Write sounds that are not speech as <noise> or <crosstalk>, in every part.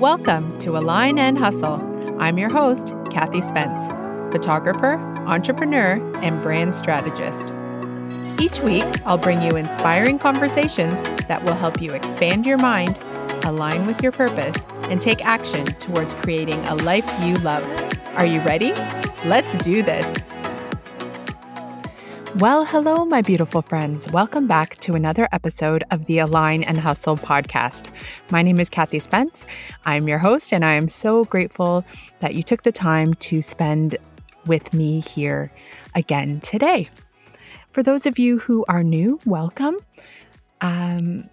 Welcome to Align and Hustle. I'm your host, Kathy Spence, photographer, entrepreneur, and brand strategist. Each week, I'll bring you inspiring conversations that will help you expand your mind, align with your purpose, and take action towards creating a life you love. Are you ready? Let's do this. Well, hello, my beautiful friends. Welcome back to another episode of the Align and Hustle podcast. My name is Kathy Spence. I'm your host, and I am so grateful that you took the time to spend with me here again today. For those of you who are new, welcome. Um,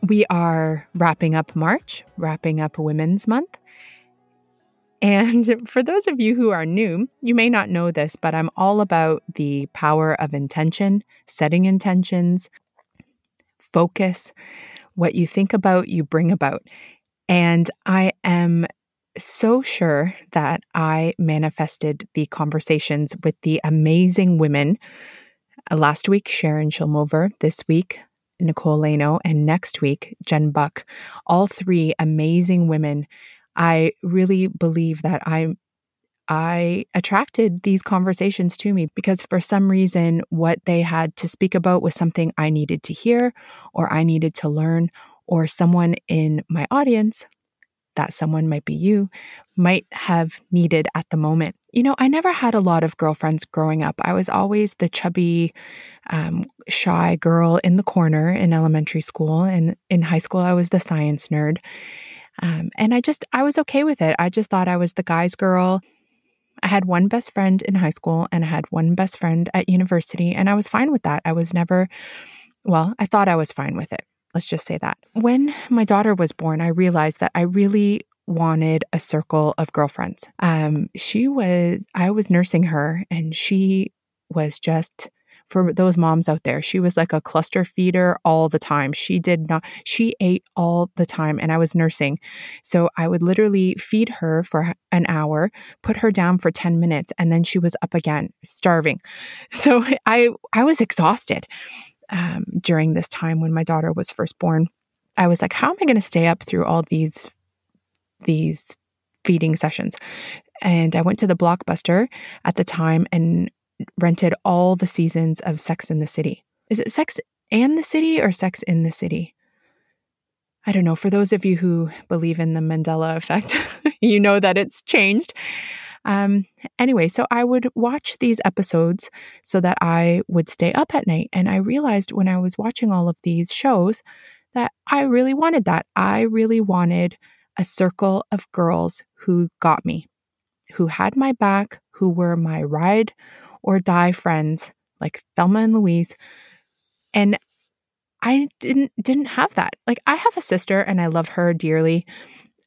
we are wrapping up March, wrapping up Women's Month. And for those of you who are new, you may not know this, but I'm all about the power of intention, setting intentions, focus. What you think about, you bring about. And I am so sure that I manifested the conversations with the amazing women. Uh, last week, Sharon Shilmover. This week, Nicole Laino. And next week, Jen Buck. All three amazing women I really believe that I I attracted these conversations to me because for some reason what they had to speak about was something I needed to hear or I needed to learn or someone in my audience that someone might be you might have needed at the moment. You know, I never had a lot of girlfriends growing up. I was always the chubby, um, shy girl in the corner in elementary school. And in high school, I was the science nerd. Um, and I just, I was okay with it. I just thought I was the guy's girl. I had one best friend in high school and I had one best friend at university, and I was fine with that. I was never, well, I thought I was fine with it. Let's just say that. When my daughter was born, I realized that I really wanted a circle of girlfriends. Um, she was, I was nursing her, and she was just for those moms out there. She was like a cluster feeder all the time. She did not, she ate all the time and I was nursing. So I would literally feed her for an hour, put her down for 10 minutes, and then she was up again, starving. <laughs> So I, I was exhausted um, during this time when my daughter was first born. I was like, how am I going to stay up through all these, these feeding sessions? And I went to the Blockbuster at the time and rented all the seasons of Sex in the City. Is it Sex and the City or Sex in the City? I don't know. For those of you who believe in the Mandela effect, <laughs> you know that it's changed. Um, anyway, so I would watch these episodes so that I would stay up at night. And I realized when I was watching all of these shows that I really wanted that. I really wanted a circle of girls who got me, who had my back, who were my ride or die friends like Thelma and Louise. And I didn't didn't have that. Like I have a sister and I love her dearly,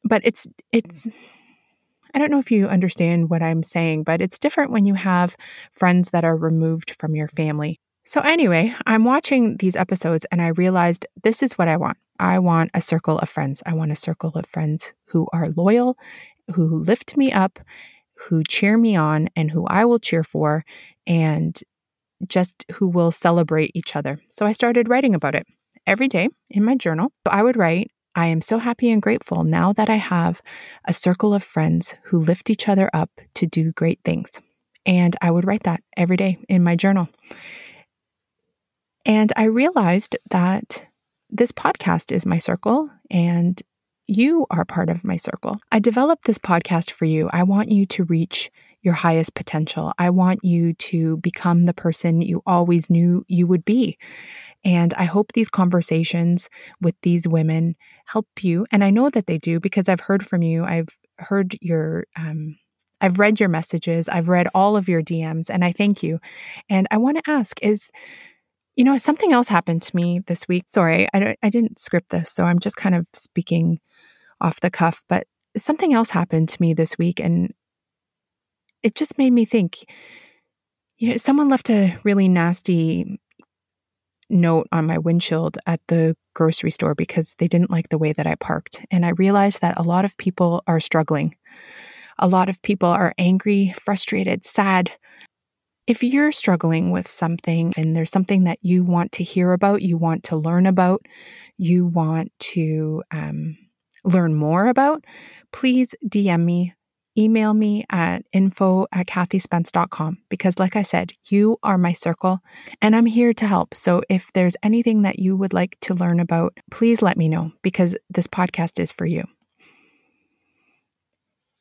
but it's it's I don't know if you understand what I'm saying, but it's different when you have friends that are removed from your family. So anyway, I'm watching these episodes and I realized this is what I want. I want a circle of friends. I want a circle of friends who are loyal, who lift me up who cheer me on and who I will cheer for, and just who will celebrate each other. So I started writing about it every day in my journal. I would write, I am so happy and grateful now that I have a circle of friends who lift each other up to do great things. And I would write that every day in my journal. And I realized that this podcast is my circle and you are part of my circle. I developed this podcast for you. I want you to reach your highest potential. I want you to become the person you always knew you would be. And I hope these conversations with these women help you. And I know that they do because I've heard from you. I've heard your, um, I've read your messages. I've read all of your DMs and I thank you. And I want to ask is, you know, something else happened to me this week. Sorry, I, I didn't script this. So I'm just kind of speaking off the cuff, but something else happened to me this week and it just made me think you know someone left a really nasty note on my windshield at the grocery store because they didn't like the way that I parked and I realized that a lot of people are struggling. A lot of people are angry, frustrated, sad. If you're struggling with something and there's something that you want to hear about, you want to learn about, you want to um, learn more about, please DM me, email me at info at kathyspence.com because, like I said, you are my circle and I'm here to help. So if there's anything that you would like to learn about, please let me know because this podcast is for you.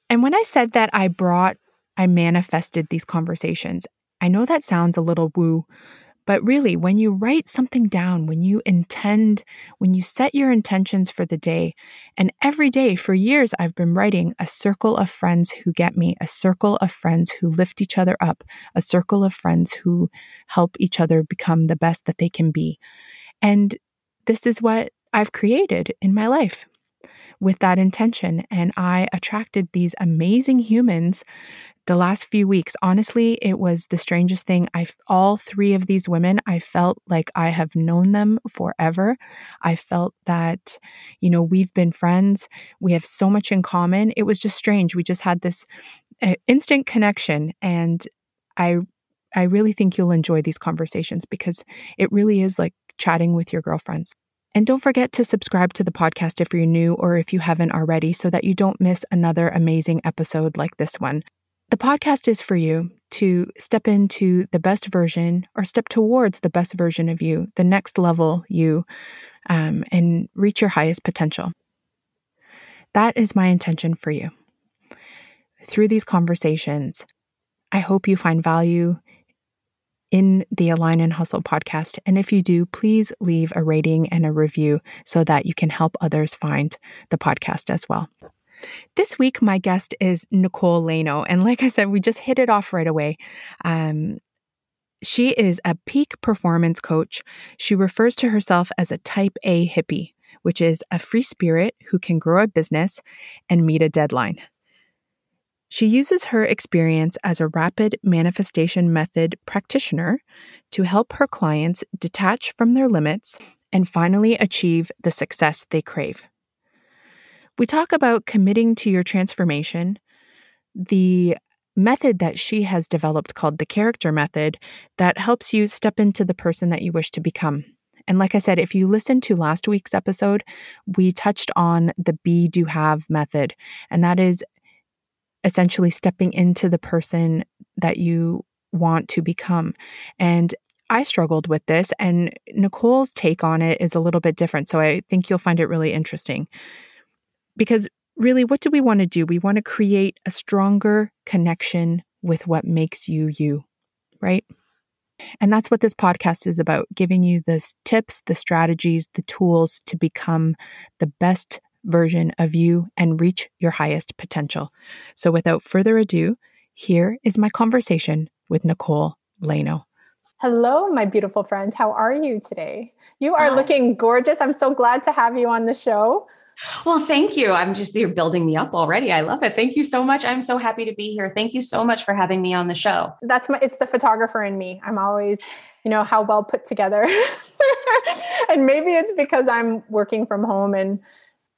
And when I said that I brought, I manifested these conversations, I know that sounds a little woo, but really, when you write something down, when you intend, when you set your intentions for the day, and every day for years, I've been writing a circle of friends who get me, a circle of friends who lift each other up, a circle of friends who help each other become the best that they can be. And this is what I've created in my life with that intention. And I attracted these amazing humans the last few weeks. Honestly, it was the strangest thing. I all three of these women, I felt like I have known them forever. I felt that, you know, we've been friends. We have so much in common. It was just strange. We just had this uh, instant connection and I I really think you'll enjoy these conversations because it really is like chatting with your girlfriends. And don't forget to subscribe to the podcast if you're new or if you haven't already so that you don't miss another amazing episode like this one. The podcast is for you to step into the best version or step towards the best version of you, the next level you, um, and reach your highest potential. That is my intention for you. Through these conversations, I hope you find value in the Align and Hustle podcast. And if you do, please leave a rating and a review so that you can help others find the podcast as well. This week, my guest is Nicole Laino. And like I said, we just hit it off right away. Um, she is a peak performance coach. She refers to herself as a type A hippie, which is a free spirit who can grow a business and meet a deadline. She uses her experience as a rapid manifestation method practitioner to help her clients detach from their limits and finally achieve the success they crave. We talk about committing to your transformation, the method that she has developed called the character method that helps you step into the person that you wish to become. And like I said, if you listened to last week's episode, we touched on the be, do, have method. And that is essentially stepping into the person that you want to become. And I struggled with this, and Nicole's take on it is a little bit different. So I think you'll find it really interesting. Because really, what do we want to do? We want to create a stronger connection with what makes you you, right? And that's what this podcast is about giving you the tips, the strategies, the tools to become the best version of you and reach your highest potential. So, without further ado, here is my conversation with Nicole Laino. Hello, my beautiful friend. How are you today? You are looking gorgeous. I'm so glad to have you on the show. Well, thank you. I'm just, you're building me up already. I love it. Thank you so much. I'm so happy to be here. Thank you so much for having me on the show. That's my, it's the photographer in me. I'm always, you know, how well put together. <laughs> and maybe it's because I'm working from home and,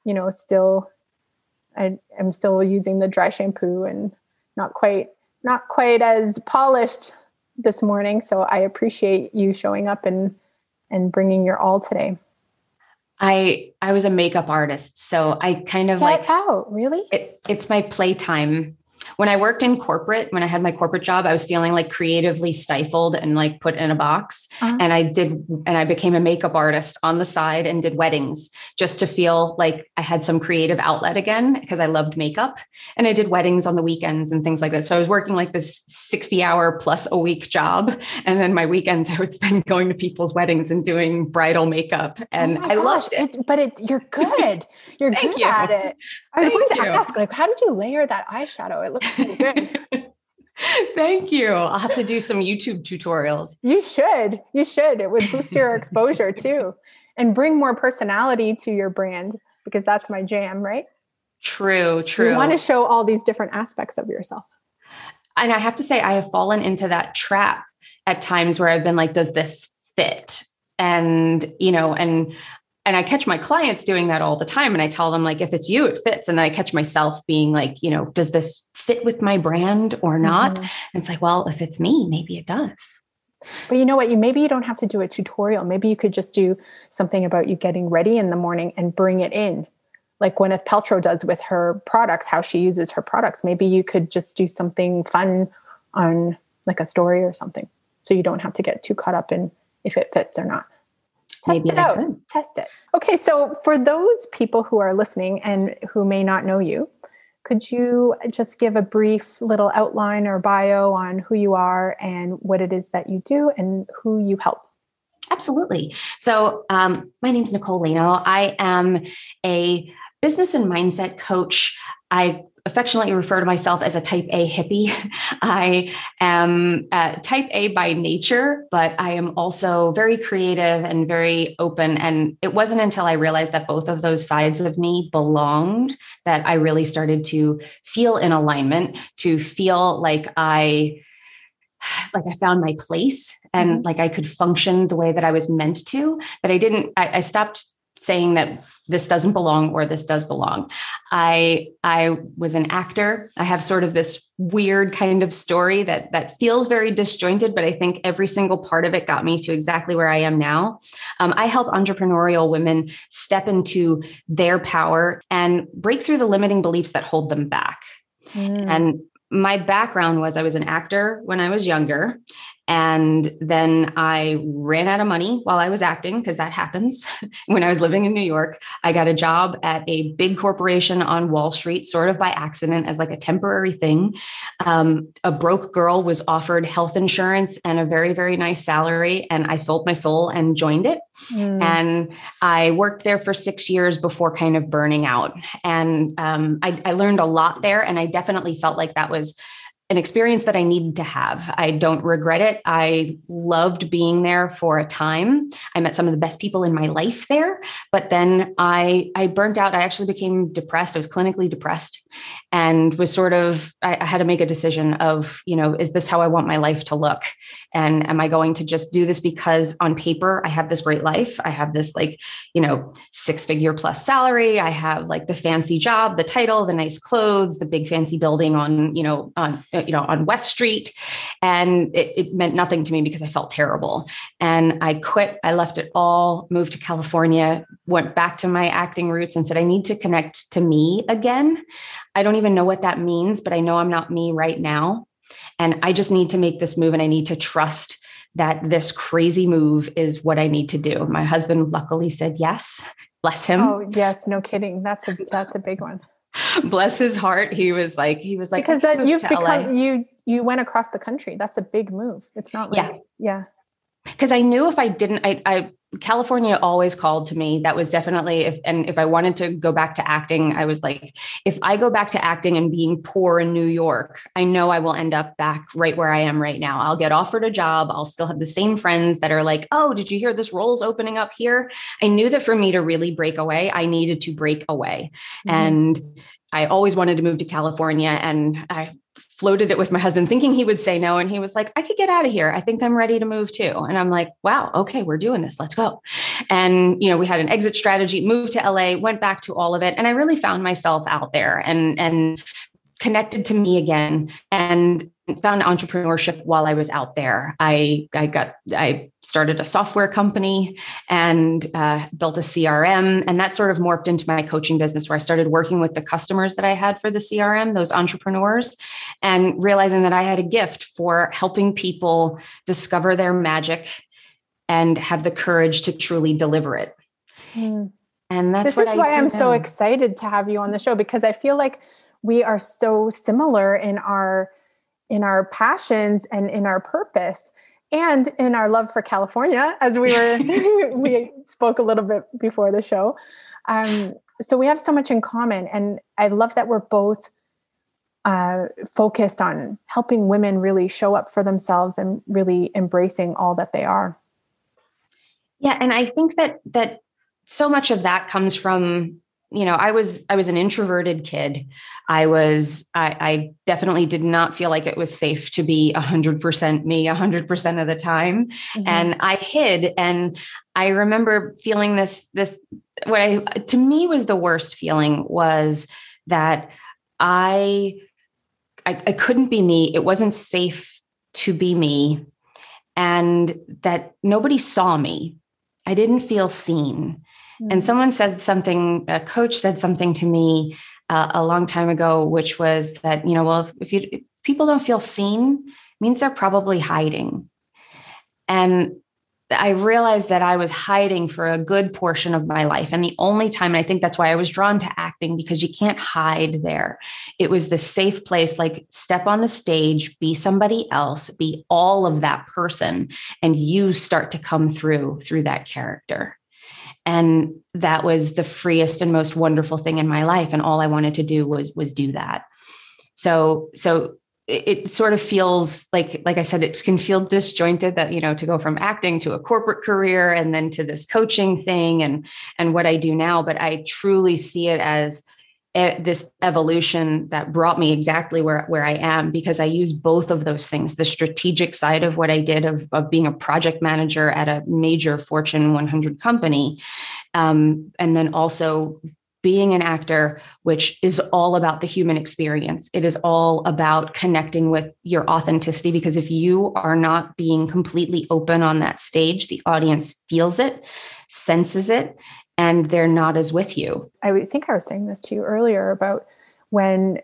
you know, still, I am still using the dry shampoo and not quite, not quite as polished this morning. So I appreciate you showing up and, and bringing your all today. I I was a makeup artist, so I kind of Get like out really. It, it's my playtime when I worked in corporate, when I had my corporate job, I was feeling like creatively stifled and like put in a box. Uh-huh. And I did, and I became a makeup artist on the side and did weddings just to feel like I had some creative outlet again because I loved makeup. And I did weddings on the weekends and things like that. So I was working like this 60 hour plus a week job. And then my weekends, <laughs> I would spend going to people's weddings and doing bridal makeup. And oh I gosh, loved it. it. But it, you're good. You're <laughs> good you. at it. I was Thank going to you. ask, like, how did you layer that eyeshadow? It looks so good. <laughs> Thank you. I'll have to do some YouTube tutorials. You should. You should. It would boost your exposure <laughs> too and bring more personality to your brand because that's my jam, right? True, true. You want to show all these different aspects of yourself. And I have to say, I have fallen into that trap at times where I've been like, does this fit? And, you know, and and I catch my clients doing that all the time. And I tell them, like, if it's you, it fits. And then I catch myself being like, you know, does this fit with my brand or not? Mm-hmm. And it's like, well, if it's me, maybe it does. But you know what? You maybe you don't have to do a tutorial. Maybe you could just do something about you getting ready in the morning and bring it in. like Gwyneth Paltrow does with her products, how she uses her products. Maybe you could just do something fun on like a story or something. So you don't have to get too caught up in if it fits or not. Test Maybe it I out. could. Test it. Okay, so for those people who are listening and who may not know you, could you just give a brief little outline or bio on who you are and what it is that you do and who you help? Absolutely. So, um, my name is Nicole Laino. I am a business and mindset coach. I affectionately refer to myself as a type A hippie. <laughs> I am uh, type A by nature, but I am also very creative and very open. And it wasn't until I realized that both of those sides of me belonged that I really started to feel in alignment, to feel like I <sighs> like I found my place and Mhm. like I could function the way that I was meant to. But I didn't, I, I stopped saying that this doesn't belong or this does belong. I I was an actor. I have sort of this weird kind of story that that feels very disjointed, but I think every single part of it got me to exactly where I am now. Um, I help entrepreneurial women step into their power and break through the limiting beliefs that hold them back. Mm. And my background was I was an actor when I was younger. And then I ran out of money while I was acting because that happens. <laughs> when I was living in New York, I got a job at a big corporation on Wall Street, sort of by accident as like a temporary thing. Um, a broke girl was offered health insurance and a very, very nice salary. And I sold my soul and joined it. Mm. And I worked there for six years before kind of burning out. And um, I, I learned a lot there. And I definitely felt like that was an experience that I needed to have. I don't regret it. I loved being there for a time. I met some of the best people in my life there, but then I I burnt out. I actually became depressed. I was clinically depressed and was sort of I, I had to make a decision of, you know, is this how I want my life to look? And am I going to just do this because on paper I have this great life? I have this like, you know, six figure plus salary. I have like the fancy job, the title, the nice clothes, the big fancy building on, you know, on uh, you know on West Street, and it, it meant nothing to me because I felt terrible. And I quit. I left it all, moved to California, went back to my acting roots, and said I need to connect to me again. I don't even know what that means, but I know I'm not me right now. And I just need to make this move and I need to trust that this crazy move is what I need to do. My husband luckily said yes. Bless him. Oh yes, no kidding. That's a that's a big one. <laughs> Bless his heart. He was like, he was like, because that you've to LA." become you you went across the country. That's a big move. It's not like yeah. because I knew if I didn't, I, I California always called to me. That was definitely if and if I wanted to go back to acting, I was like, if I go back to acting and being poor in New York, I know I will end up back right where I am right now. I'll get offered a job. I'll still have the same friends that are like, oh, did you hear this role's opening up here? I knew that for me to really break away, I needed to break away. Mhm. And I always wanted to move to California. And I floated it with my husband, thinking he would say no. And he was like, I could get out of here. I think I'm ready to move too. And I'm like, wow, okay, we're doing this. Let's go. And, you know, we had an exit strategy, moved to LA, went back to all of it. And I really found myself out there and, and, connected to me again and found entrepreneurship while I was out there. I I got I started a software company and uh, built a CRM, and that sort of morphed into my coaching business, where I started working with the customers that I had for the CRM, those entrepreneurs, and realizing that I had a gift for helping people discover their magic and have the courage to truly deliver it. Mm. And that's this what is I why I'm so excited to have you on the show because I feel like we are so similar in our in our passions and in our purpose and in our love for California as we were <laughs> <laughs> we spoke a little bit before the show. Um, so we have so much in common and I love that we're both uh, focused on helping women really show up for themselves and really embracing all that they are. Yeah, and I think that that so much of that comes from you know i was i was an introverted kid. I was i, I definitely did not feel like it was safe to be 100% me 100% of the time. Mm-hmm. and i hid and i remember feeling this this what i to me was the worst feeling was that i i, I couldn't be me. It wasn't safe to be me. And that nobody saw me. I didn't feel seen Mm-hmm. And someone said something, a coach said something to me uh, a long time ago, which was that, you know, well, if, if you, if people don't feel seen, means they're probably hiding. And I realized that I was hiding for a good portion of my life. And the only time, and I think that's why I was drawn to acting because you can't hide there. It was the safe place, like step on the stage, be somebody else, be all of that person, and you start to come through through that character. And that was the freest and most wonderful thing in my life. And all I wanted to do was was do that. So, so it sort of feels like like i said it can feel disjointed that you know to go from acting to a corporate career and then to this coaching thing and and what i do now but i truly see it as this evolution that brought me exactly where where i am because i use both of those things the strategic side of what i did of, of being a project manager at a major fortune 100 company um, and then also being an actor, which is all about the human experience. It is all about connecting with your authenticity because if you are not being completely open on that stage, the audience feels it, senses it, and they're not as with you. I think I was saying this to you earlier about when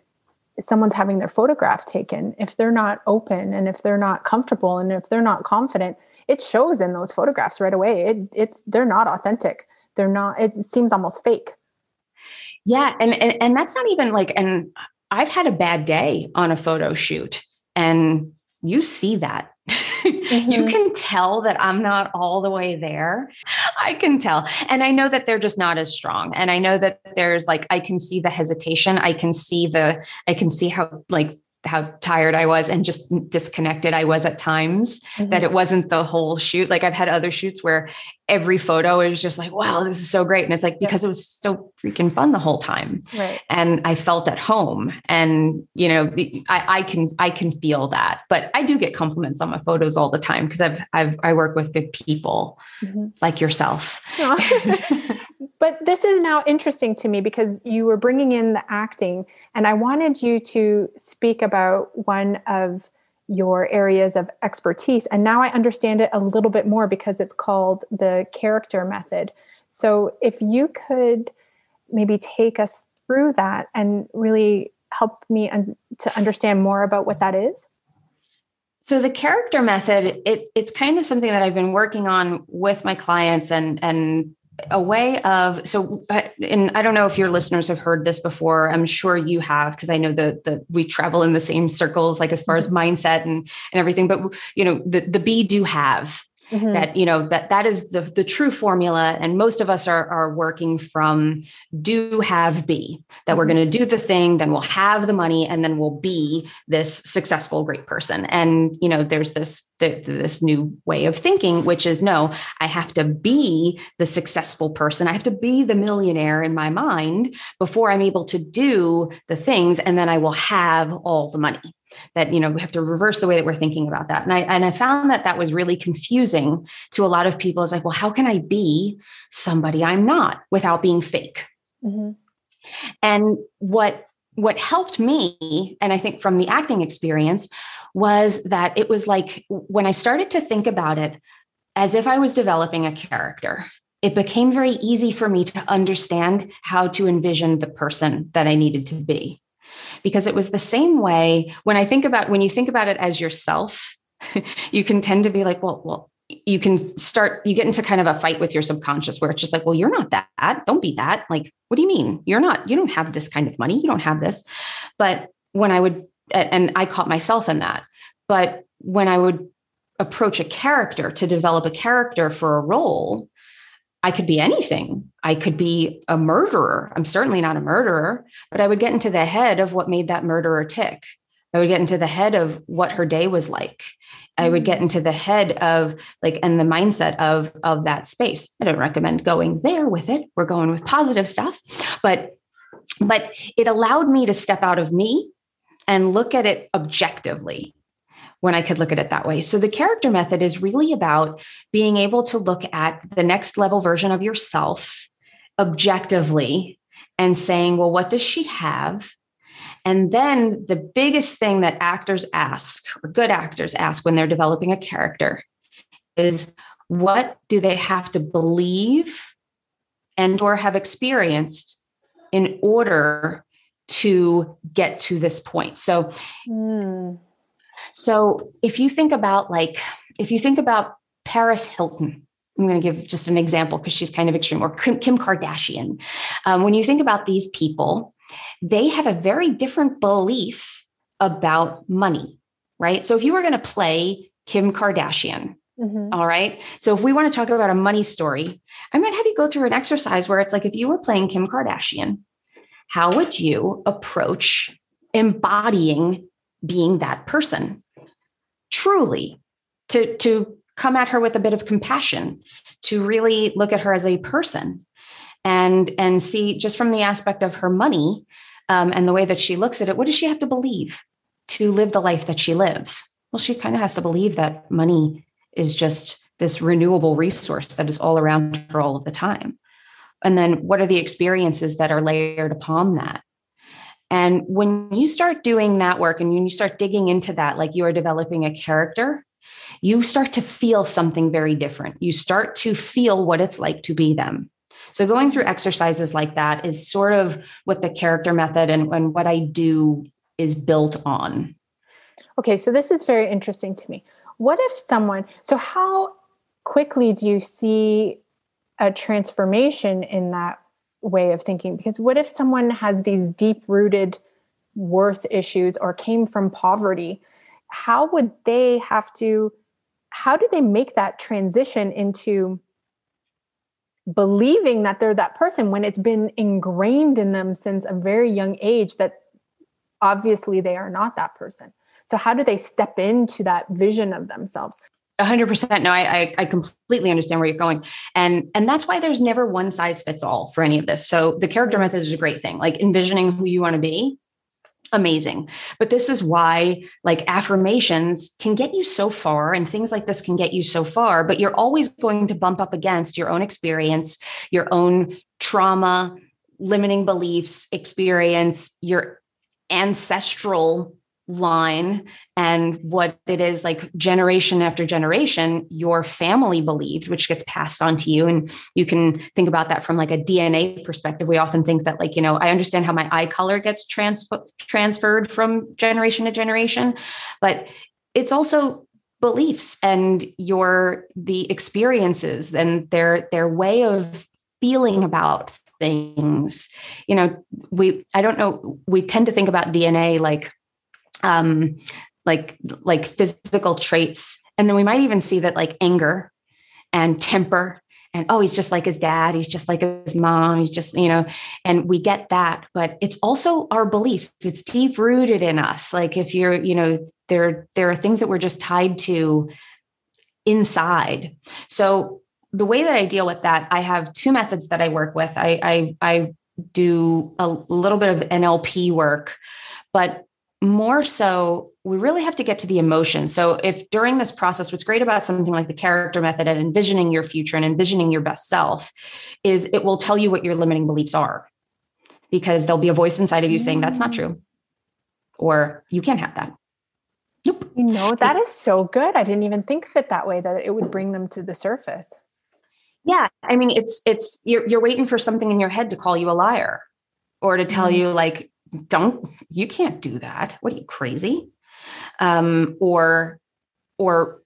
someone's having their photograph taken, if they're not open and if they're not comfortable and if they're not confident, it shows in those photographs right away. It, it's they're not authentic. They're not. It seems almost fake yeah. And, and, and that's not even like, and I've had a bad day on a photo shoot and you see that. <laughs> Mm-hmm. you can tell that I'm not all the way there. I can tell. And I know that they're just not as strong. And I know that there's like, I can see the hesitation. I can see the, I can see how like how tired I was and just disconnected I was at times, mm-hmm. that it wasn't the whole shoot. Like I've had other shoots where every photo is just like, wow, this is so great. And it's like, because it was so freaking fun the whole time. Right. And I felt at home. And, you know, I, I can, I can feel that, but I do get compliments on my photos all the time because I've, I've, I work with big people mm-hmm. like yourself. <laughs> but this is now interesting to me because you were bringing in the acting and I wanted you to speak about one of your areas of expertise. And now I understand it a little bit more because it's called the character method. So if you could maybe take us through that and really help me un- to understand more about what that is. So the character method, it, it's kind of something that I've been working on with my clients and and a way of so and i don't know if your listeners have heard this before i'm sure you have because i know that the we travel in the same circles like as far as mm-hmm. mindset and and everything but you know the the be do have mm-hmm. that you know that that is the the true formula and most of us are are working from do have be that mm-hmm. we're going to do the thing then we'll have the money and then we'll be this successful great person and you know there's this the, this new way of thinking which is no i have to be the successful person i have to be the millionaire in my mind before i'm able to do the things and then i will have all the money that you know we have to reverse the way that we're thinking about that. And i and i found that that was really confusing to a lot of people. It's like well how can i be somebody i'm not without being fake? Mm-hmm. and what what helped me and i think from the acting experience was that it was like when i started to think about it as if i was developing a character it became very easy for me to understand how to envision the person that i needed to be because it was the same way when I think about when you think about it as yourself, <laughs> you can tend to be like, well, well, you can start, you get into kind of a fight with your subconscious where it's just like, well, you're not that. Don't be that. Like, what do you mean? You're not, you don't have this kind of money. You don't have this. But when I would, and I caught myself in that, but when I would approach a character to develop a character for a role, I could be anything. I could be a murderer. I'm certainly not a murderer, but I would get into the head of what made that murderer tick. I would get into the head of what her day was like. I would get mm. into the head of like and the mindset of of that space. I don't recommend going there with it. We're going with positive stuff, but but it allowed me to step out of me and look at it objectively when I could look at it that way. So the character method is really about being able to look at the next level version of yourself objectively and saying, well, what does she have? And then the biggest thing that actors ask, or good actors ask when they're developing a character, is what do they have to believe and or have experienced in order to get to this point. So mm. So if you think about like if you think about Paris Hilton, I'm going to give just an example because she's kind of extreme, or Kim, Kardashian. Um, when you think about these people, they have a very different belief about money, right? So if you were going to play Kim Kardashian, mm-hmm. all right. So if we want to talk about a money story, I might have you go through an exercise where it's like if you were playing Kim Kardashian, how would you approach embodying being that person. Truly to to come at her with a bit of compassion to really look at her as a person and and see just from the aspect of her money um, and the way that she looks at it what does she have to believe to live the life that she lives? Well she kind of has to believe that money is just this renewable resource that is all around her all of the time. And then what are the experiences that are layered upon that and when you start doing that work and you start digging into that like you are developing a character you start to feel something very different. You start to feel what it's like to be them. So, going through exercises like that is sort of what the character method and, and what I do is built on. Okay, so this is very interesting to me. What if someone, so how quickly do you see a transformation in that way of thinking? Because what if someone has these deep rooted worth issues or came from poverty? How would they have to how do they make that transition into believing that they're that person when it's been ingrained in them since a very young age that obviously they are not that person so how do they step into that vision of themselves 100% no I, I completely understand where you're going. And and that's why there's never one size fits all for any of this. So the character mm-hmm. method is a great thing. Like envisioning who you want to be amazing. But this is why like affirmations can get you so far and things like this can get you so far, but you're always going to bump up against your own experience, your own trauma, limiting beliefs, experience, your ancestral line and what it is like generation after generation your family believed which gets passed on to you. And you can think about that from like a dna perspective. We often think that like you know i understand how my eye color gets trans- transferred from generation to generation but it's also beliefs and your the experiences and their their way of feeling about things. You know we i don't know we tend to think about dna like um, like like physical traits. And then we might even see that like anger and temper and oh he's just like his dad. He's just like his mom. He's just you know and we get that. But it's also our beliefs. It's deep rooted in us. Like if you're you know there there are things that we're just tied to inside. So the way that i deal with that i have two methods that i work with. I i, I do a little bit of nlp work but more so we really have to get to the emotion. So if during this process what's great about something like the character method and envisioning your future and envisioning your best self is it will tell you what your limiting beliefs are because there'll be a voice inside of you saying that's not true or you can't have that. Nope. You know that is so good. I didn't even think of it that way that it would bring them to the surface. Yeah. I mean it's it's you're, you're waiting for something in your head to call you a liar or to tell mm-hmm. you like don't you can't do that. What are you crazy? Um, or or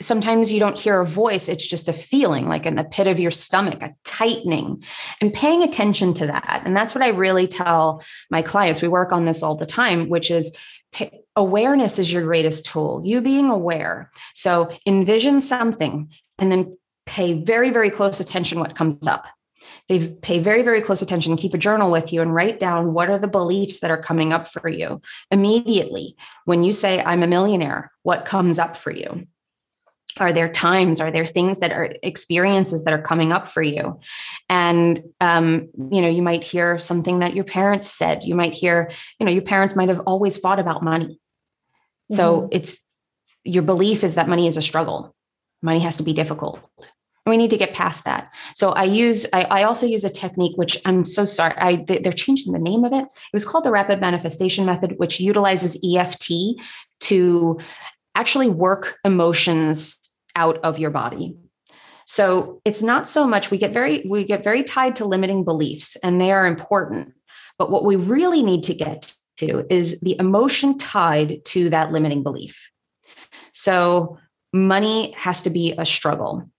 sometimes you don't hear a voice. It's just a feeling like in the pit of your stomach a tightening. And paying attention to that and that's what i really tell my clients. We work on this all the time which is awareness is your greatest tool you being aware. So envision something and then pay very very close attention what comes up they pay very, very close attention, keep a journal with you and write down what are the beliefs that are coming up for you immediately. When you say, I'm a millionaire, what comes up for you? Are there times, are there things that are experiences that are coming up for you? And, um, you know, you might hear something that your parents said. You might hear, you know, your parents might have always fought about money. So mm-hmm. it's your belief is that money is a struggle. Money has to be difficult we need to get past that so i use I, I, also use a technique which i'm so sorry i they're changing the name of it it was called the rapid manifestation method which utilizes eft to actually work emotions out of your body So it's not so much we get very we get very tied to limiting beliefs and they are important. But what we really need to get to is the emotion tied to that limiting belief. So money has to be a struggle.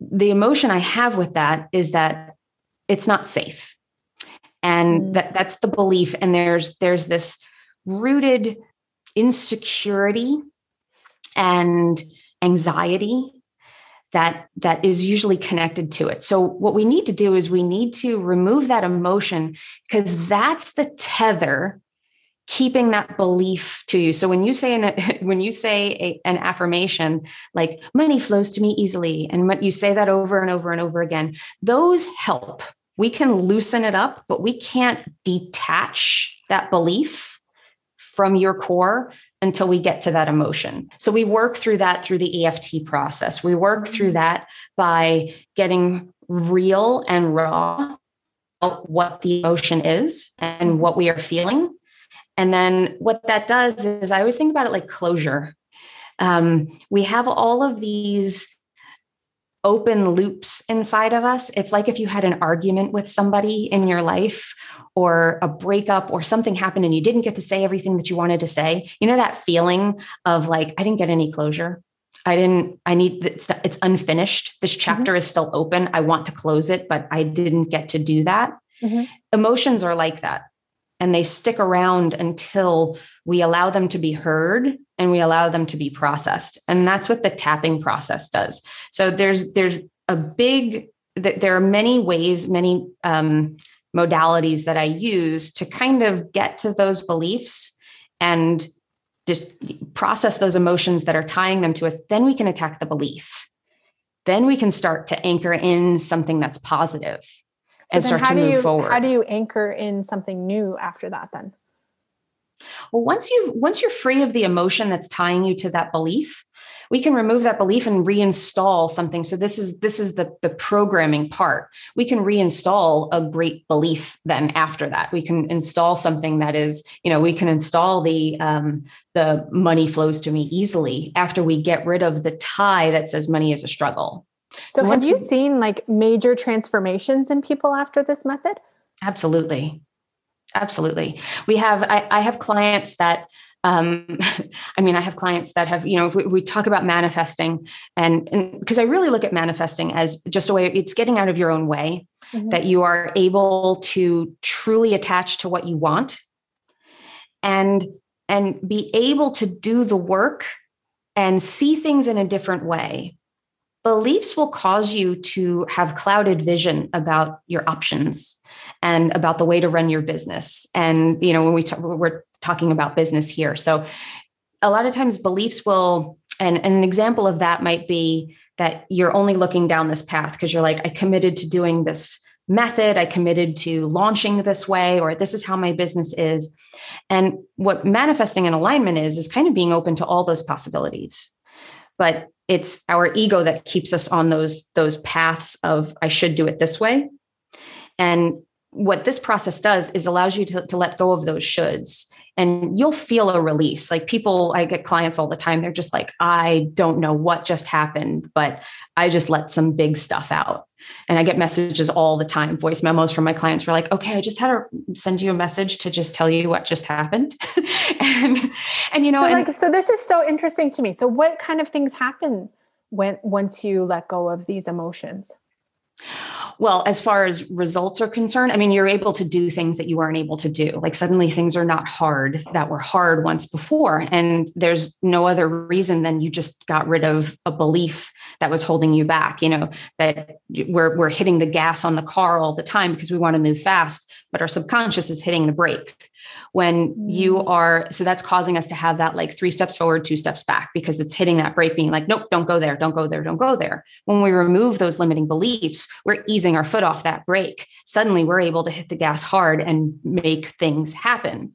The emotion I have with that is that it's not safe. And mm. that that's the belief and there's there's this rooted insecurity and anxiety that that is usually connected to it so what we need to do is we need to remove that emotion because that's the tether keeping that belief to you so when you say an, <laughs> when you say a, an affirmation like money flows to me easily and you say that over and over and over again those help we can loosen it up but we can't detach that belief from your core until we get to that emotion. So we work through that through the EFT process. We work through that by getting real and raw what the emotion is and what we are feeling. And then what that does is I always think about it like closure. Um, we have all of these open loops inside of us. It's like if you had an argument with somebody in your life or a breakup or something happened and you didn't get to say everything that you wanted to say. You know that feeling of like I didn't get any closure. I didn't I need it's it's unfinished. This mm-hmm. chapter mm-hmm. is still open. I want to close it, but I didn't get to do that. Mm-hmm. Emotions are like that. And they stick around until we allow them to be heard and we allow them to be processed. And that's what the tapping process does. So there's there's a big that there are many ways, many um, modalities that I use to kind of get to those beliefs and just process those emotions that are tying them to us. Then we can attack the belief. Then we can start to anchor in something that's positive so and start to move you, forward. How do you anchor in something new after that then? Well, once you've once you're free of the emotion that's tying you to that belief, we can remove that belief and reinstall something so this is this is the the programming part we can reinstall a great belief then after that we can install something that is you know we can install the um, the money flows to me easily after we get rid of the tie that says money is a struggle so, so have you seen like major transformations in people after this method? Absolutely. Absolutely. We have I, I have clients that um, <laughs> i mean i have clients that have you know we, we talk about manifesting and because i really look at manifesting as just a way it's getting out of your own way mm-hmm. that you are able to truly attach to what you want and and be able to do the work and see things in a different way beliefs will cause you to have clouded vision about your options and about the way to run your business and you know when we talk, we're talking about business here. So a lot of times beliefs will, and, and an example of that might be that you're only looking down this path because you're like, I committed to doing this method, I committed to launching this way, or this is how my business is. And what manifesting an alignment is, is kind of being open to all those possibilities. But it's our ego that keeps us on those those paths of I should do it this way. And what this process does is allows you to, to let go of those shoulds and you'll feel a release. Like people, I get clients all the time. They're just like, I don't know what just happened, but I just let some big stuff out. And I get messages all the time, voice memos from my clients. We're like, okay, I just had to send you a message to just tell you what just happened. <laughs> and, and, you know, so, and, like, so this is so interesting to me. So what kind of things happen when, once you let go of these emotions? Well, as far as results are concerned, I mean, you're able to do things that you weren't able to do. Like suddenly things are not hard that were hard once before. And there's no other reason than you just got rid of a belief that was holding you back, you know, that we're, we're hitting the gas on the car all the time because we want to move fast, but our subconscious is hitting the brake when you mm. are so that's causing us to have that like three steps forward two steps back because it's hitting that brake being like nope don't go there don't go there don't go there when we remove those limiting beliefs we're easing our foot off that brake suddenly we're able to hit the gas hard and make things happen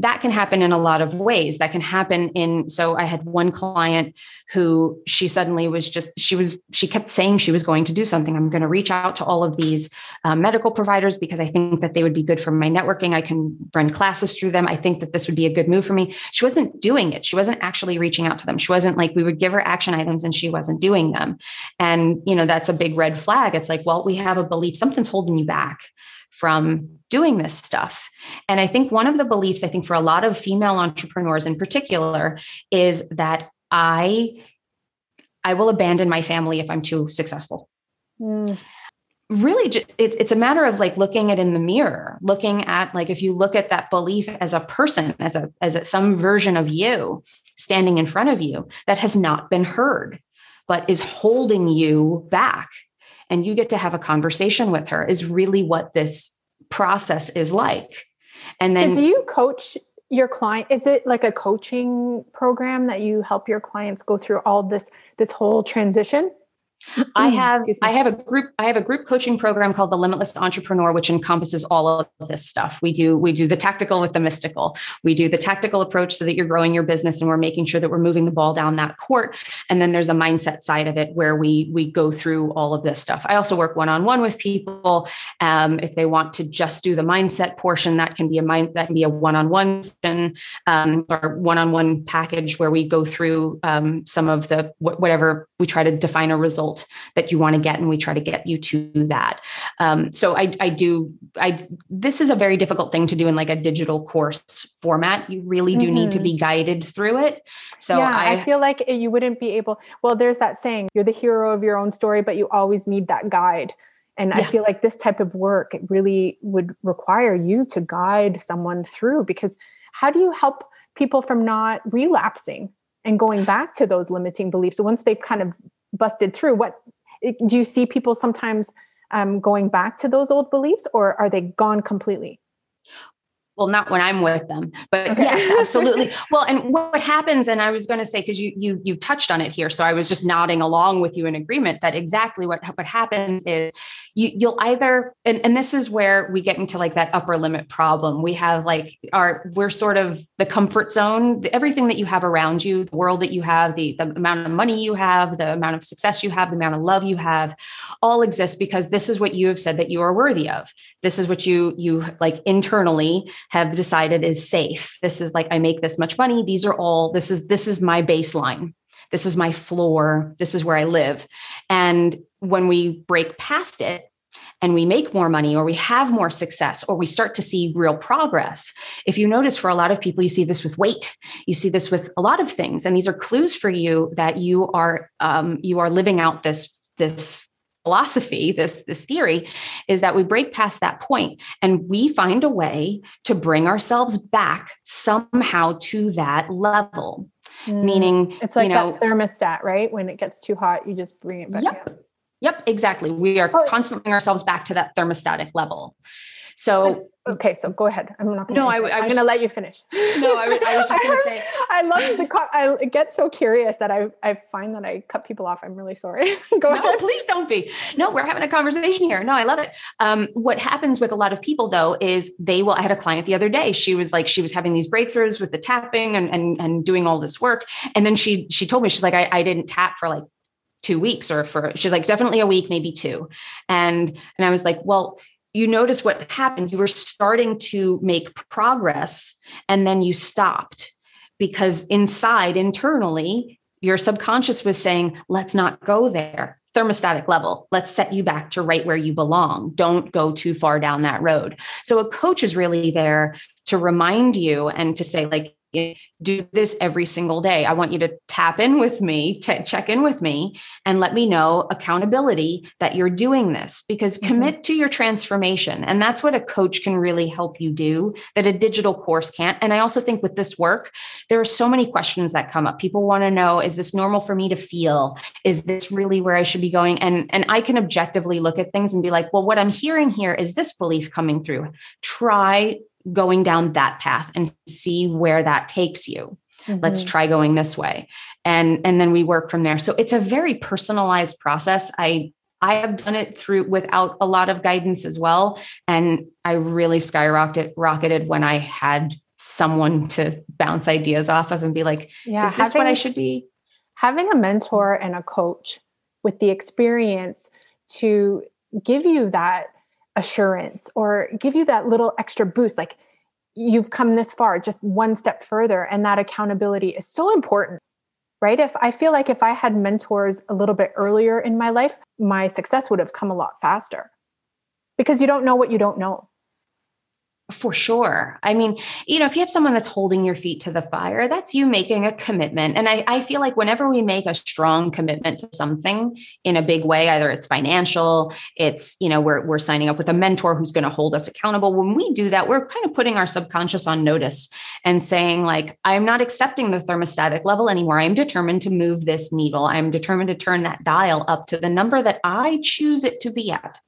that can happen in a lot of ways. That can happen in so i had one client who she suddenly was just she was she kept saying she was going to do something. I'm going to reach out to all of these uh, medical providers because i think that they would be good for my networking. I can run classes through them. I think that this would be a good move for me. She wasn't doing it. She wasn't actually reaching out to them. She wasn't like we would give her action items and she wasn't doing them. And you know that's a big red flag. It's like well we have a belief something's holding you back from doing this stuff. And I think one of the beliefs, I think for a lot of female entrepreneurs in particular, is that I I will abandon my family if I'm too successful. Mm. Really, it's it's a matter of like looking at in the mirror, looking at like if you look at that belief as a person, as a as a, some version of you standing in front of you that has not been heard, but is holding you back and you get to have a conversation with her is really what this process is like. And then so do you coach your client is it like a coaching program that you help your clients go through all this this whole transition I mm, have I have a group I have a group coaching program called the Limitless Entrepreneur, which encompasses all of this stuff. We do we do the tactical with the mystical. We do the tactical approach so that you're growing your business and we're making sure that we're moving the ball down that court. And then there's a mindset side of it where we we go through all of this stuff. I also work one on one with people. Um, if they want to just do the mindset portion, that can be a mind that can be a one on one um, or one on one package where we go through um, some of the whatever we try to define a result result that you want to get and we try to get you to that um, so I, I do i this is a very difficult thing to do in like a digital course format you really do mm-hmm. need to mm-hmm. be guided through it so yeah, I, I feel like you wouldn't be able well there's that saying you're the hero of your own story but you always need that guide and yeah. I feel like this type of work really would require you to guide someone through because how do you help people from not relapsing and going back to those limiting beliefs once they've kind of busted through what do you see people sometimes um, going back to those old beliefs or are they gone completely well not when i'm with them but okay. yes <laughs> absolutely well and what happens and i was going to say because you you you touched on it here so i was just nodding along with you in agreement that exactly what what happens is you, you'll either and, and this is where we get into like that upper limit problem. We have like our we're sort of the comfort zone. Everything that you have around you the world that you have the, the amount of money you have the amount of success you have the amount of love you have all exists because this is what you have said that you are worthy of. This is what you you like internally have decided is safe. This is like i make this much money. These are all this is this is my baseline. This is my floor. This is where i live. And when we break past it and we make more money or we have more success or we start to see real progress if you notice for a lot of people you see this with weight you see this with a lot of things and these are clues for you that you are um, you are living out this this philosophy this this theory is that we break past that point and we find a way to bring ourselves back somehow to that level mm. meaning it's like you know, that thermostat right when it gets too hot you just bring it back yep. Up. Yep, exactly. We are oh. constantly ourselves back to that thermostatic level. So okay, so go ahead. I'm not. Gonna no, I, I am going to let you finish. No, I, I was just going <laughs> to say. I love the. I get so curious that I I find that I cut people off. I'm really sorry. <laughs> go no, ahead. please don't be. No, we're having a conversation here. No, I love it. Um, what happens with a lot of people though is they will. I had a client the other day. She was like she was having these breakthroughs with the tapping and and and doing all this work, and then she she told me she's like I, I didn't tap for like two weeks or for she's like definitely a week maybe two. And and i was like well you notice what happened. You were starting to make progress and then you stopped because inside internally your subconscious was saying let's not go there thermostatic level let's set you back to right where you belong. Don't go too far down that road so a coach is really there to remind you and to say like do this every single day. I want you to tap in with me, t- check in with me, and let me know accountability that you're doing this because mm-hmm. commit to your transformation. And that's what a coach can really help you do that a digital course can't. And I also think with this work, there are so many questions that come up. People want to know is this normal for me to feel? Is this really where I should be going? And, and I can objectively look at things and be like, well, what I'm hearing here is this belief coming through. Try going down that path and see where that takes you. Mm-hmm. let's try going this way. And and then we work from there. So it's a very personalized process. I i have done it through without a lot of guidance as well. And i really skyrocketed rocketed when i had someone to bounce ideas off of and be like, yeah, is this having, what I should be? Having a mentor and a coach with the experience to give you that assurance or give you that little extra boost, like you've come this far, just one step further. And that accountability is so important right? If I feel like if I had mentors a little bit earlier in my life, my success would have come a lot faster because you don't know what you don't know. For sure. I mean, you know, if you have someone that's holding your feet to the fire, that's you making a commitment. And I, I, feel like whenever we make a strong commitment to something in a big way, either it's financial, it's, you know, we're, we're signing up with a mentor who's going to hold us accountable. When we do that, we're kind of putting our subconscious on notice and saying, like, I'm not accepting the thermostatic level anymore. I'm determined to move this needle. I'm determined to turn that dial up to the number that I choose it to be at.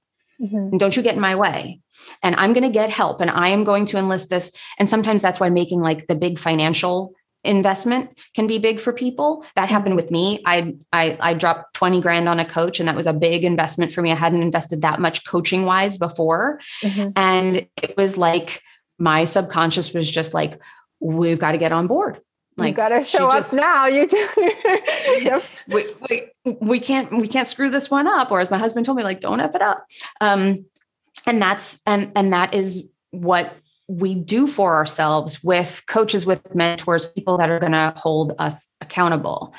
Mm-hmm. Don't you get in my way. And I'm going to get help and I am going to enlist this. And sometimes that's why making like the big financial investment can be big for people. That mm-hmm. happened with me. I, I I dropped 20 grand on a coach and that was a big investment for me. I hadn't invested that much coaching wise before. Mm-hmm. And it was like my subconscious was just like, we've got to get on board. Like you got to show us now. You do. <laughs> yep. we, we, we can't we can't screw this one up. Or as my husband told me, like don't f it up. Um, and that's and and that is what we do for ourselves with coaches, with mentors, people that are going to hold us accountable.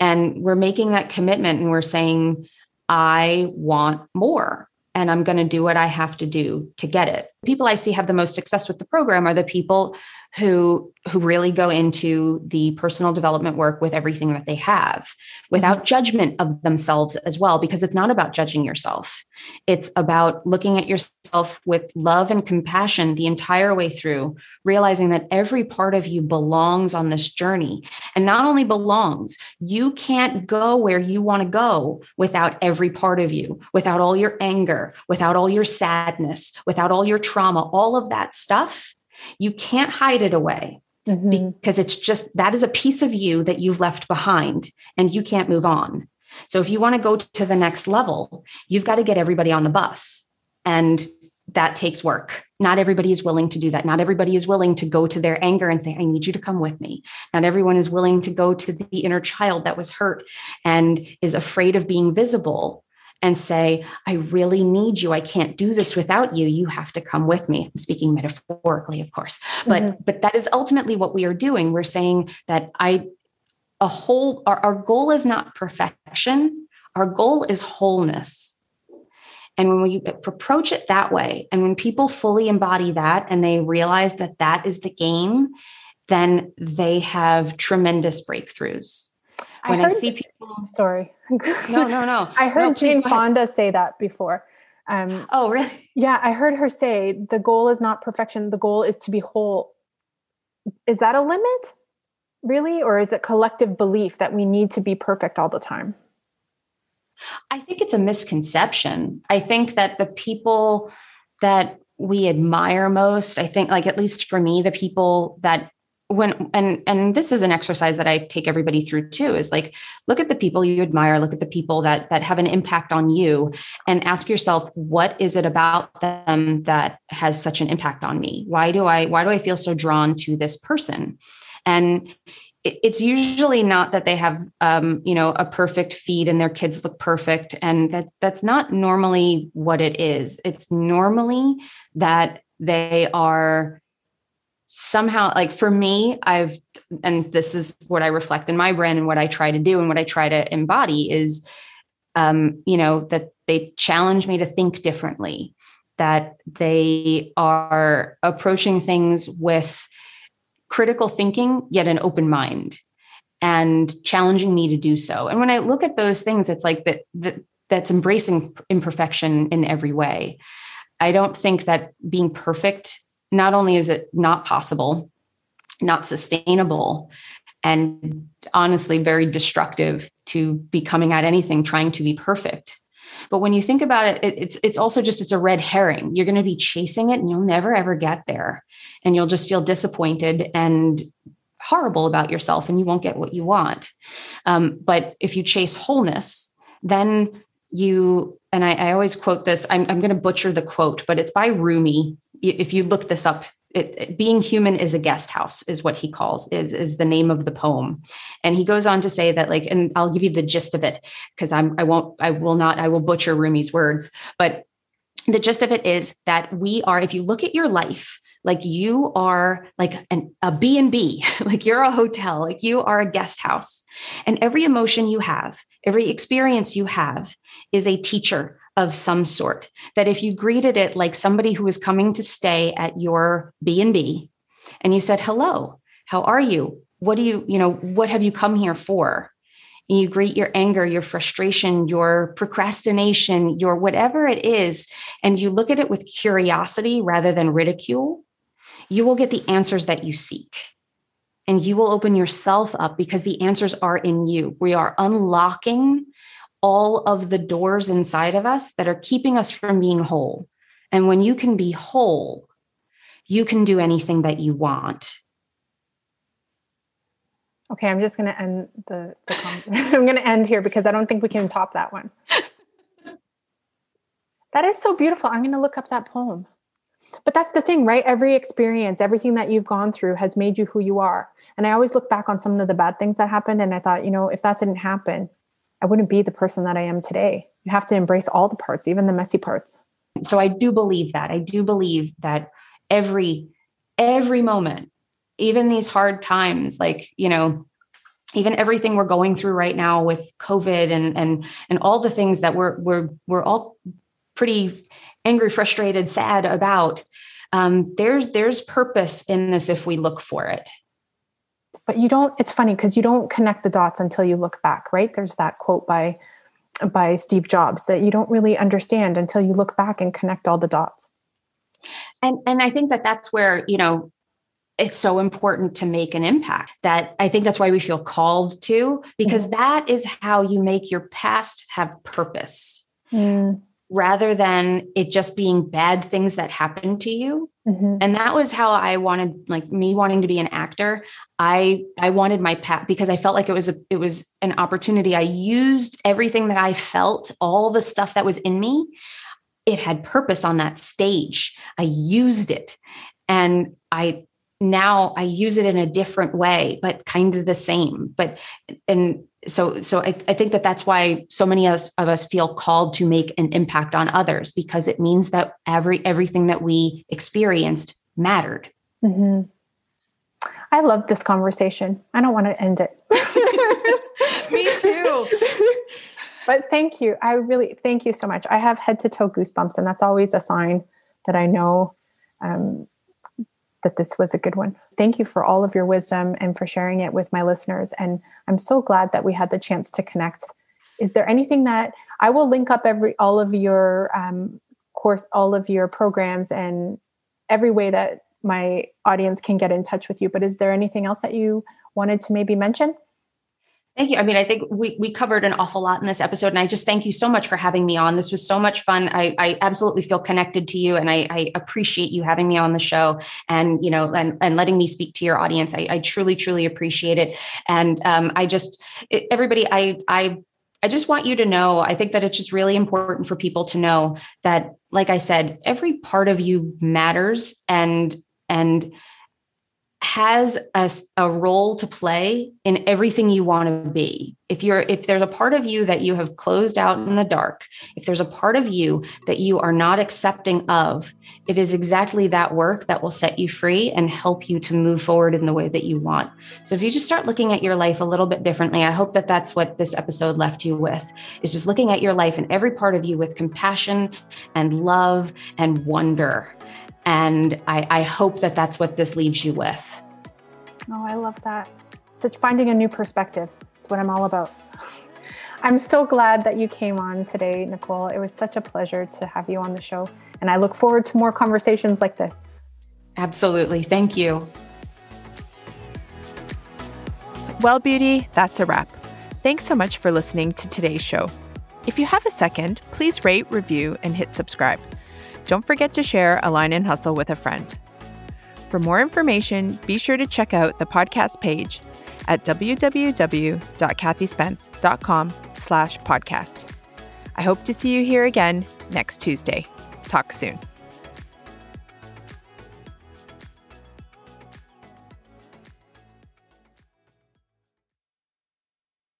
And we're making that commitment, and we're saying, I want more and I'm going to do what I have to do to get it. People I see have the most success with the program are the people who who really go into the personal development work with everything that they have without mm-hmm. judgment of themselves as well because it's not about judging yourself it's about looking at yourself with love and compassion the entire way through realizing that every part of you belongs on this journey and not only belongs you can't go where you want to go without every part of you without all your anger without all your sadness without all your trauma all of that stuff you can't hide it away mm-hmm. because it's just that is a piece of you that you've left behind and you can't move on. So if you want to go to the next level, you've got to get everybody on the bus. And that takes work. Not everybody is willing to do that. Not everybody is willing to go to their anger and say, I need you to come with me. Not everyone is willing to go to the inner child that was hurt and is afraid of being visible and say, I really need you. I can't do this without you. You have to come with me. I'm speaking metaphorically, of course. But mm-hmm. but that is ultimately what we are doing. We're saying that I a whole our, our goal is not perfection. Our goal is wholeness. And when we approach it that way, and when people fully embody that and they realize that that is the game, then they have tremendous breakthroughs when I, I see people. <laughs> Sorry. <laughs> No, no, no. I heard no, Jane Fonda say that before. Um, oh, really? Yeah, I heard her say the goal is not perfection. The goal is to be whole. Is that a limit, really, or is it collective belief that we need to be perfect all the time? I think it's a misconception. I think that the people that we admire most, I think, like at least for me, the people that when and and this is an exercise that i take everybody through too is like look at the people you admire look at the people that that have an impact on you and ask yourself what is it about them that has such an impact on me? Why do i why do i feel so drawn to this person? And it's usually not that they have um, you know a perfect feed and their kids look perfect and that's that's not normally what it is. It's normally that they are somehow like for me i've and this is what i reflect in my brand and what i try to do and what i try to embody is um you know that they challenge me to think differently that they are approaching things with critical thinking yet an open mind and challenging me to do so. And when i look at those things it's like that, that that's embracing imperfection in every way. I don't think that being perfect not only is it not possible, not sustainable, and honestly very destructive to be coming at anything trying to be perfect. But when you think about it, it it's it's also just it's a red herring. You're going to be chasing it and you'll never ever get there. And you'll just feel disappointed and horrible about yourself and you won't get what you want. Um, but if you chase wholeness, then you and I, I always quote this. I'm, I'm going to butcher the quote, but it's by Rumi. If you look this up it, it, being human is a guest house is what he calls is is the name of the poem. And he goes on to say that like and i'll give you the gist of it because i'm i won't i will not i will butcher rumi's words but the gist of it is that we are if you look at your life like you are like an, a b&b <laughs> like you're a hotel like you are a guest house. And every emotion you have every experience you have is a teacher of some sort that if you greeted it like somebody who was coming to stay at your b&b and you said hello how are you? What do you you know what have you come here for? And you greet your anger your frustration your procrastination your whatever it is and you look at it with curiosity rather than ridicule you will get the answers that you seek. And you will open yourself up because the answers are in you. We are unlocking all of the doors inside of us that are keeping us from being whole. And when you can be whole, you can do anything that you want. Okay, I'm just going to end the, the <laughs> I'm going to end here because I don't think we can top that one. <laughs> that is so beautiful. I'm going to look up that poem. But that's the thing, right? Every experience, everything that you've gone through has made you who you are. And I always look back on some of the bad things that happened and I thought, you know, if that didn't happen, I wouldn't be the person that I am today. You have to embrace all the parts, even the messy parts. So I do believe that. I do believe that every every moment, even these hard times like, you know, even everything we're going through right now with COVID and and and all the things that we're we're we're all pretty angry, frustrated, sad about. Um, there's there's purpose in this if we look for it but you don't it's funny because you don't connect the dots until you look back right there's that quote by by steve jobs that you don't really understand until you look back and connect all the dots and and i think that that's where you know it's so important to make an impact that i think that's why we feel called to because mm-hmm. that is how you make your past have purpose mm. rather than it just being bad things that happen to you mm-hmm. and that was how i wanted like me wanting to be an actor I I wanted my pat because I felt like it was a it was an opportunity. I used everything that I felt, all the stuff that was in me. It had purpose on that stage. I used it. And I now I use it in a different way, but kind of the same. But and so so I, I think that that's why so many of us, of us feel called to make an impact on others because it means that every everything that we experienced mattered. Mm-hmm. I love this conversation. I don't want to end it. <laughs> Me too. but thank you. I really thank you so much. I have head to toe goosebumps, and that's always a sign that I know um, that this was a good one. Thank you for all of your wisdom and for sharing it with my listeners. And I'm so glad that we had the chance to connect. Is there anything that I will link up every all of your um, course, all of your programs, and every way that my audience can get in touch with you. But is there anything else that you wanted to maybe mention? Thank you. I mean, I think we we covered an awful lot in this episode, and I just thank you so much for having me on. This was so much fun. I, I absolutely feel connected to you, and I, I, appreciate you having me on the show, and you know, and, and letting me speak to your audience. I, I truly, truly appreciate it. And um, I just everybody, I I I just want you to know, I think that it's just really important for people to know that, like I said, every part of you matters and and has a, a role to play in everything you want to be. If you're if there's a part of you that you have closed out in the dark if there's a part of you that you are not accepting of it is exactly that work that will set you free and help you to move forward in the way that you want. So if you just start looking at your life a little bit differently i hope that that's what this episode left you with is just looking at your life and every part of you with compassion and love and wonder and I, I hope that that's what this leaves you with. Oh, I love that. Such finding a new perspective. It's what I'm all about. <laughs> I'm so glad that you came on today, Nicole. It was such a pleasure to have you on the show. And I look forward to more conversations like this. Absolutely. Thank you. Well, beauty, that's a wrap. Thanks so much for listening to today's show. If you have a second, please rate, review, and hit subscribe. Don't forget to share Align and Hustle with a friend. For more information, be sure to check out the podcast page at www.kathyspence.com slash podcast. I hope to see you here again next Tuesday. Talk soon.